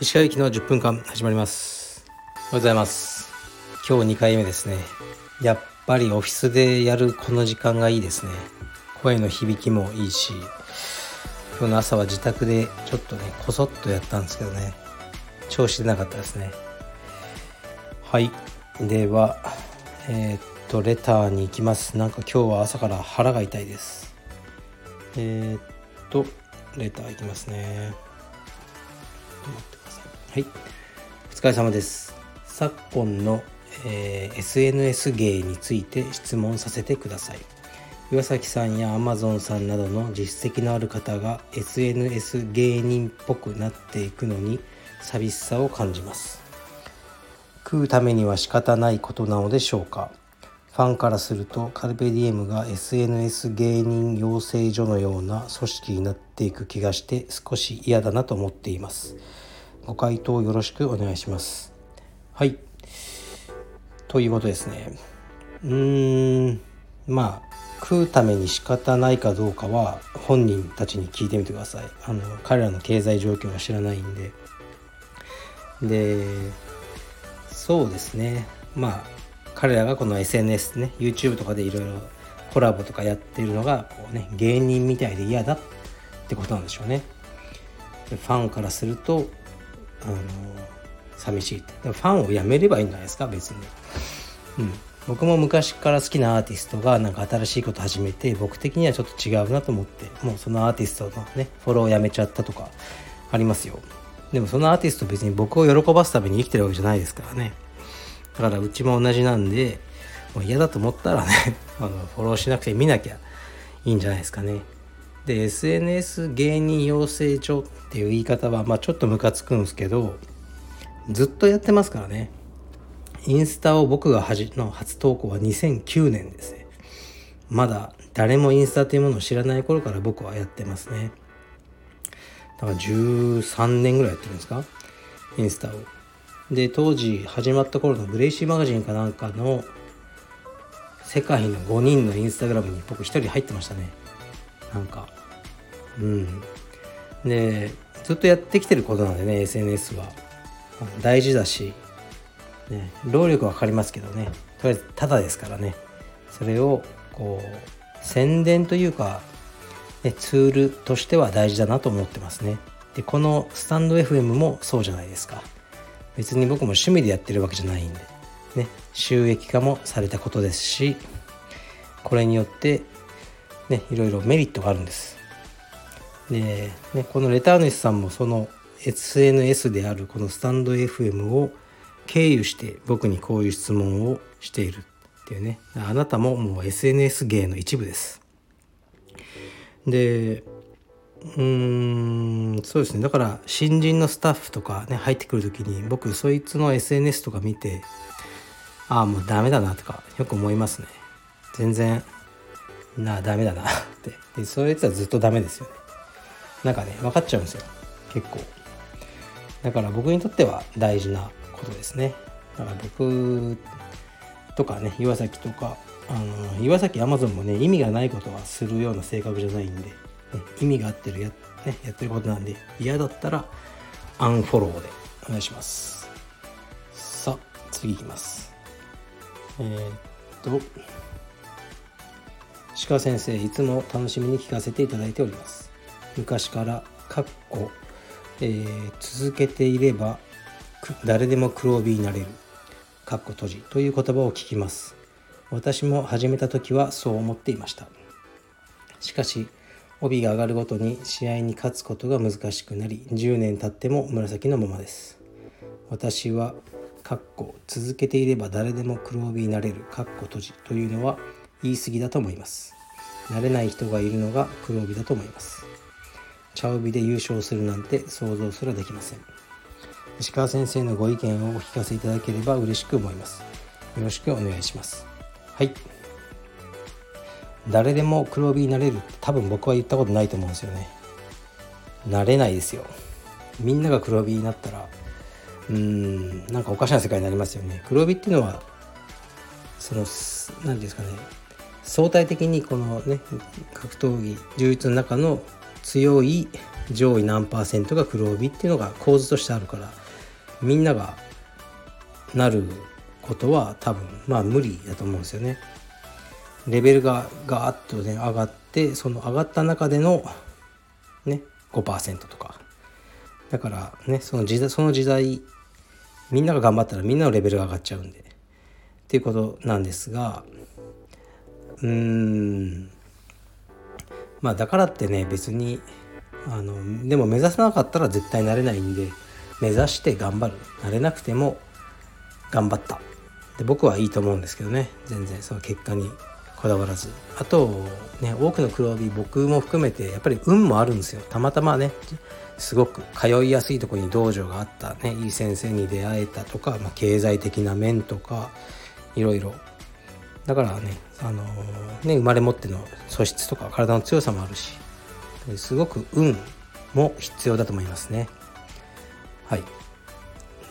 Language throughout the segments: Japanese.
石川行の10分間始まります。おはようございます。今日2回目ですね。やっぱりオフィスでやるこの時間がいいですね。声の響きもいいし今日の朝は自宅でちょっとねこそっとやったんですけどね。調子出なかったですね。はい。ではえー、っとレターに行きます。なんか今日は朝から腹が痛いです。えー、っとレターいきますね。はい。お疲れ様です。昨今の、えー、SNS 芸について質問させてください。岩崎さんや Amazon さんなどの実績のある方が SNS 芸人っぽくなっていくのに寂しさを感じます。食うためには仕方ないことなのでしょうか？ファンからするとカルペディエムが SNS 芸人養成所のような組織になっていく気がして少し嫌だなと思っています。ご回答よろしくお願いします。はい。ということですね。うーん。まあ食うために仕方ないかどうかは本人たちに聞いてみてください。あの彼らの経済状況は知らないんで。でそうですね。まあ彼らがこの SNS ね YouTube とかでいろいろコラボとかやってるのがこうね芸人みたいで嫌だってことなんでしょうね。ファンからするとあの寂しいって。ファンをやめればいいんじゃないですか別に。うん。僕も昔から好きなアーティストがなんか新しいこと始めて僕的にはちょっと違うなと思ってもうそのアーティストのねフォローをやめちゃったとかありますよ。でもそのアーティスト別に僕を喜ばすために生きてるわけじゃないですからね。だからうちも同じなんでもう嫌だと思ったらね あのフォローしなくて見なきゃいいんじゃないですかね。で SNS 芸人養成所っていう言い方はまあちょっとムカつくんですけどずっとやってますからね。インスタを僕がはじの初投稿は2009年ですね。まだ誰もインスタというものを知らない頃から僕はやってますね。だから13年ぐらいやってるんですか？インスタを。で当時始まった頃のブレイシーマガジンかなんかの世界の5人のインスタグラムに僕一人入ってましたね。なんか。うん。でずっとやってきてることなんでね SNS は。大事だし、ね、労力はかかりますけどね。とりあえずただですからね。それをこう宣伝というか、ね、ツールとしては大事だなと思ってますね。でこのスタンド FM もそうじゃないですか。別に僕も趣味でやってるわけじゃないんで。ね。収益化もされたことですしこれによってねいろいろメリットがあるんです。で、ね、このレター主さんもその SNS であるこのスタンド FM を経由して僕にこういう質問をしている。っていうね。あなたももう SNS 芸の一部です。でうんそうですね。だから新人のスタッフとかね入ってくる時に僕そいつの SNS とか見てああもうダメだなとかよく思いますね。全然なあダメだなって。でそういうやつはずっとダメですよね。なんかね分かっちゃうんですよ。結構。だから僕にとっては大事なことですね。だから僕とかね岩崎とかあの岩崎アマゾンもね意味がないことはするような性格じゃないんで、意味が合ってるや,、ね、やってることなんで嫌だったらアンフォローでお願いします。さあ次いきます。えー、っと鹿先生いつも楽しみに聞かせていただいております。昔からかっこ、えー、続けていれば誰でも黒帯になれるかっこ閉じという言葉を聞きます。私も始めた時はそう思っていました。しかし帯が上がるごとに試合に勝つことが難しくなり10年経っても紫のままです。私はかっこ続けていれば誰でも黒帯になれるかっこ閉じというのは言い過ぎだと思います。慣れない人がいるのが黒帯だと思います。茶帯で優勝するなんて想像すらできません。石川先生のご意見をお聞かせいただければ嬉しく思います。よろしくお願いします。はい。誰でも黒帯になれるって多分僕は言ったことないと思うんですよね。なれないですよ。みんなが黒帯になったらうーんなんかおかしな世界になりますよね。黒帯っていうのはその何て言うんですかね。相対的にこのね格闘技充実の中の強い上位何パーセントが黒帯っていうのが構図としてあるからみんながなることは多分まあ無理だと思うんですよね。レベルがガーッとね上がってその上がった中でのね5%とか。だからねその時代その時代みんなが頑張ったらみんなのレベルが上がっちゃうんで。っていうことなんですがうーん。まあだからってね別にあのでも目指さなかったら絶対なれないんで目指して頑張る。なれなくても頑張った。で僕はいいと思うんですけどね全然。その結果に。こだわらず。あとね多くの黒帯僕も含めてやっぱり運もあるんですよ。たまたまねすごく通いやすいとこに道場があった。ねいい先生に出会えたとか、まあ、経済的な面とかいろいろ。だからね,、あのー、ね生まれ持っての素質とか体の強さもあるしすごく運も必要だと思いますね。はい。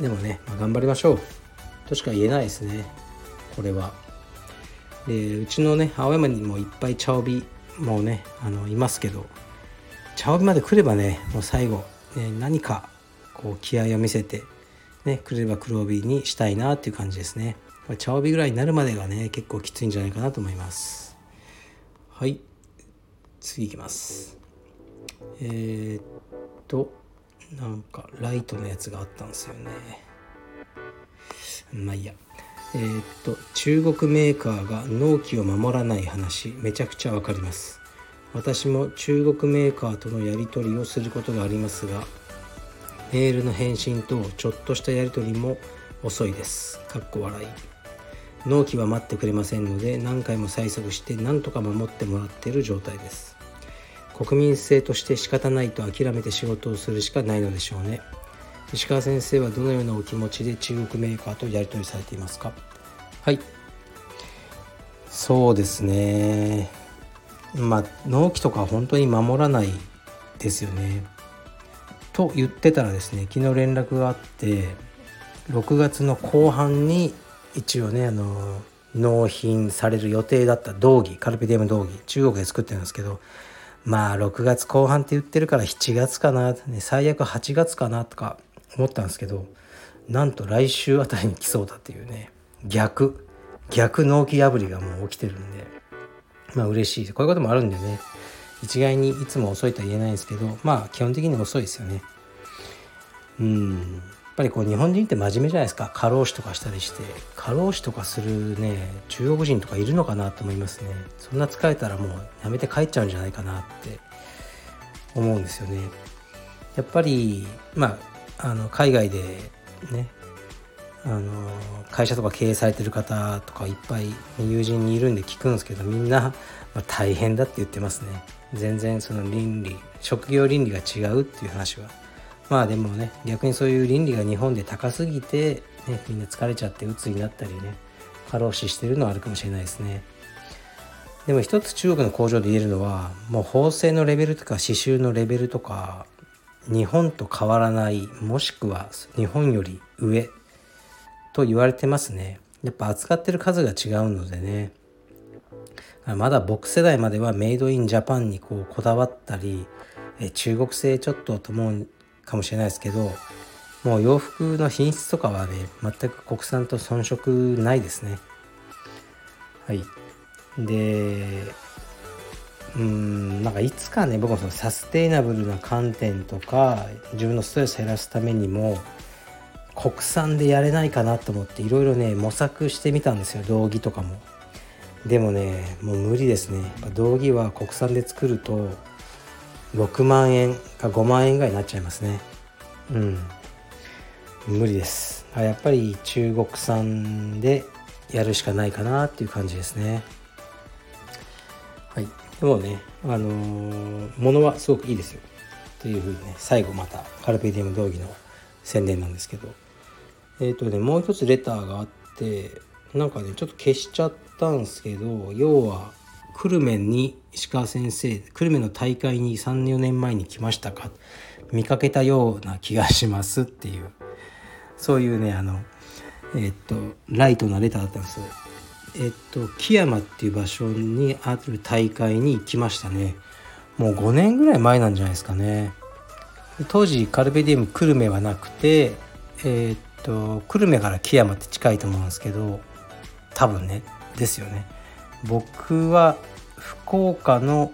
でもね、まあ、頑張りましょう。としか言えないですね。これは。でうちのね青山にもいっぱい茶帯もねあのいますけど茶帯まで来ればねもう最後、ね、何かこう気合を見せてね来れば黒帯にしたいなっていう感じですね。茶帯ぐらいになるまでがね結構きついんじゃないかなと思います。はい。次いきます。えー、っとなんかライトのやつがあったんですよね。まあいいや。えー、っと中国メーカーが納期を守らない話めちゃくちゃわかります。私も中国メーカーとのやり取りをすることがありますがメールの返信とちょっとしたやり取りも遅いです。かっこ笑い。納期は待ってくれませんので何回も催促して何とか守ってもらっている状態です。国民性として仕方ないと諦めて仕事をするしかないのでしょうね。石川先生はどのようなお気持ちで中国メーカーとやり取りされていますか？はい。そうですね。まあ納期とか本当に守らないですよね。と言ってたらですね昨日連絡があって6月の後半に一応ねあの納品される予定だった道着カルピディウム道着中国で作ってるんですけどまあ6月後半って言ってるから7月かな、ね、最悪8月かなとか思ったんですけどなんと来週あたりに来そうだっていうね逆逆納期破りがもう起きてるんでまあ嬉しい。こういうこともあるんでね一概にいつも遅いとは言えないんですけどまあ基本的に遅いですよね。うん。やっぱりこう日本人って真面目じゃないですか。過労死とかしたりして。過労死とかするね中国人とかいるのかなと思いますね。そんな疲れたらもうやめて帰っちゃうんじゃないかなって思うんですよね。やっぱりまああの海外でねあの会社とか経営されてる方とかいっぱい友人にいるんで聞くんですけどみんな、ま、大変だって言ってますね。全然その倫理職業倫理が違うっていう話は。まあでもね逆にそういう倫理が日本で高すぎて、ね、みんな疲れちゃって鬱になったりね過労死してるのはあるかもしれないですね。でも一つ中国の工場で言えるのはもう縫製のレベルとか刺繍のレベルとか日本と変わらないもしくは日本より上と言われてますね。やっぱ扱ってる数が違うのでね。まだ僕世代まではメイドインジャパンにこうこだわったり中国製ちょっとと思うかもしれないですけどもう洋服の品質とかはね全く国産と遜色ないですね。はい。でうんなんかいつかね僕もそのサステイナブルな観点とか自分のストレス減らすためにも国産でやれないかなと思っていろいろね模索してみたんですよ道着とかも。でもねもう無理ですね。道着は国産で作ると6万円か5万円ぐらいになっちゃいますね。うん。無理です。やっぱり中国産でやるしかないかなっていう感じですね。はい。でもねあのー、物はすごくいいですよ。というふうにね最後またカルペディウム道着の宣伝なんですけど。えっ、ー、とねもう一つレターがあってなんかねちょっと消しちゃったんですけど要は久留米に石川先生久留米の大会に34年前に来ましたか？見かけたような気がしますっていう。そういうねあのえー、っとライトなレターだったんですよ。えっと木山っていう場所にある大会に行きましたね。もう5年ぐらい前なんじゃないですかね。当時カルベディウム久留米はなくてえー、っと久留米から木山って近いと思うんですけど多分ねですよね。僕は福岡の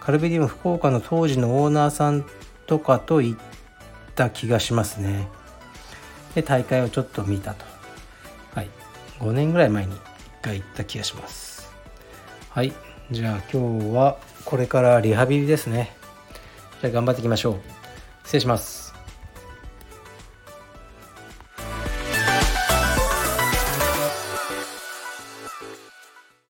カルベディウム福岡の当時のオーナーさんとかと行った気がしますね。で大会をちょっと見たと。はい。5年ぐらい前に回行った気がします。はい。じゃあ今日はこれからリハビリですね。じゃあ頑張っていきましょう。失礼します。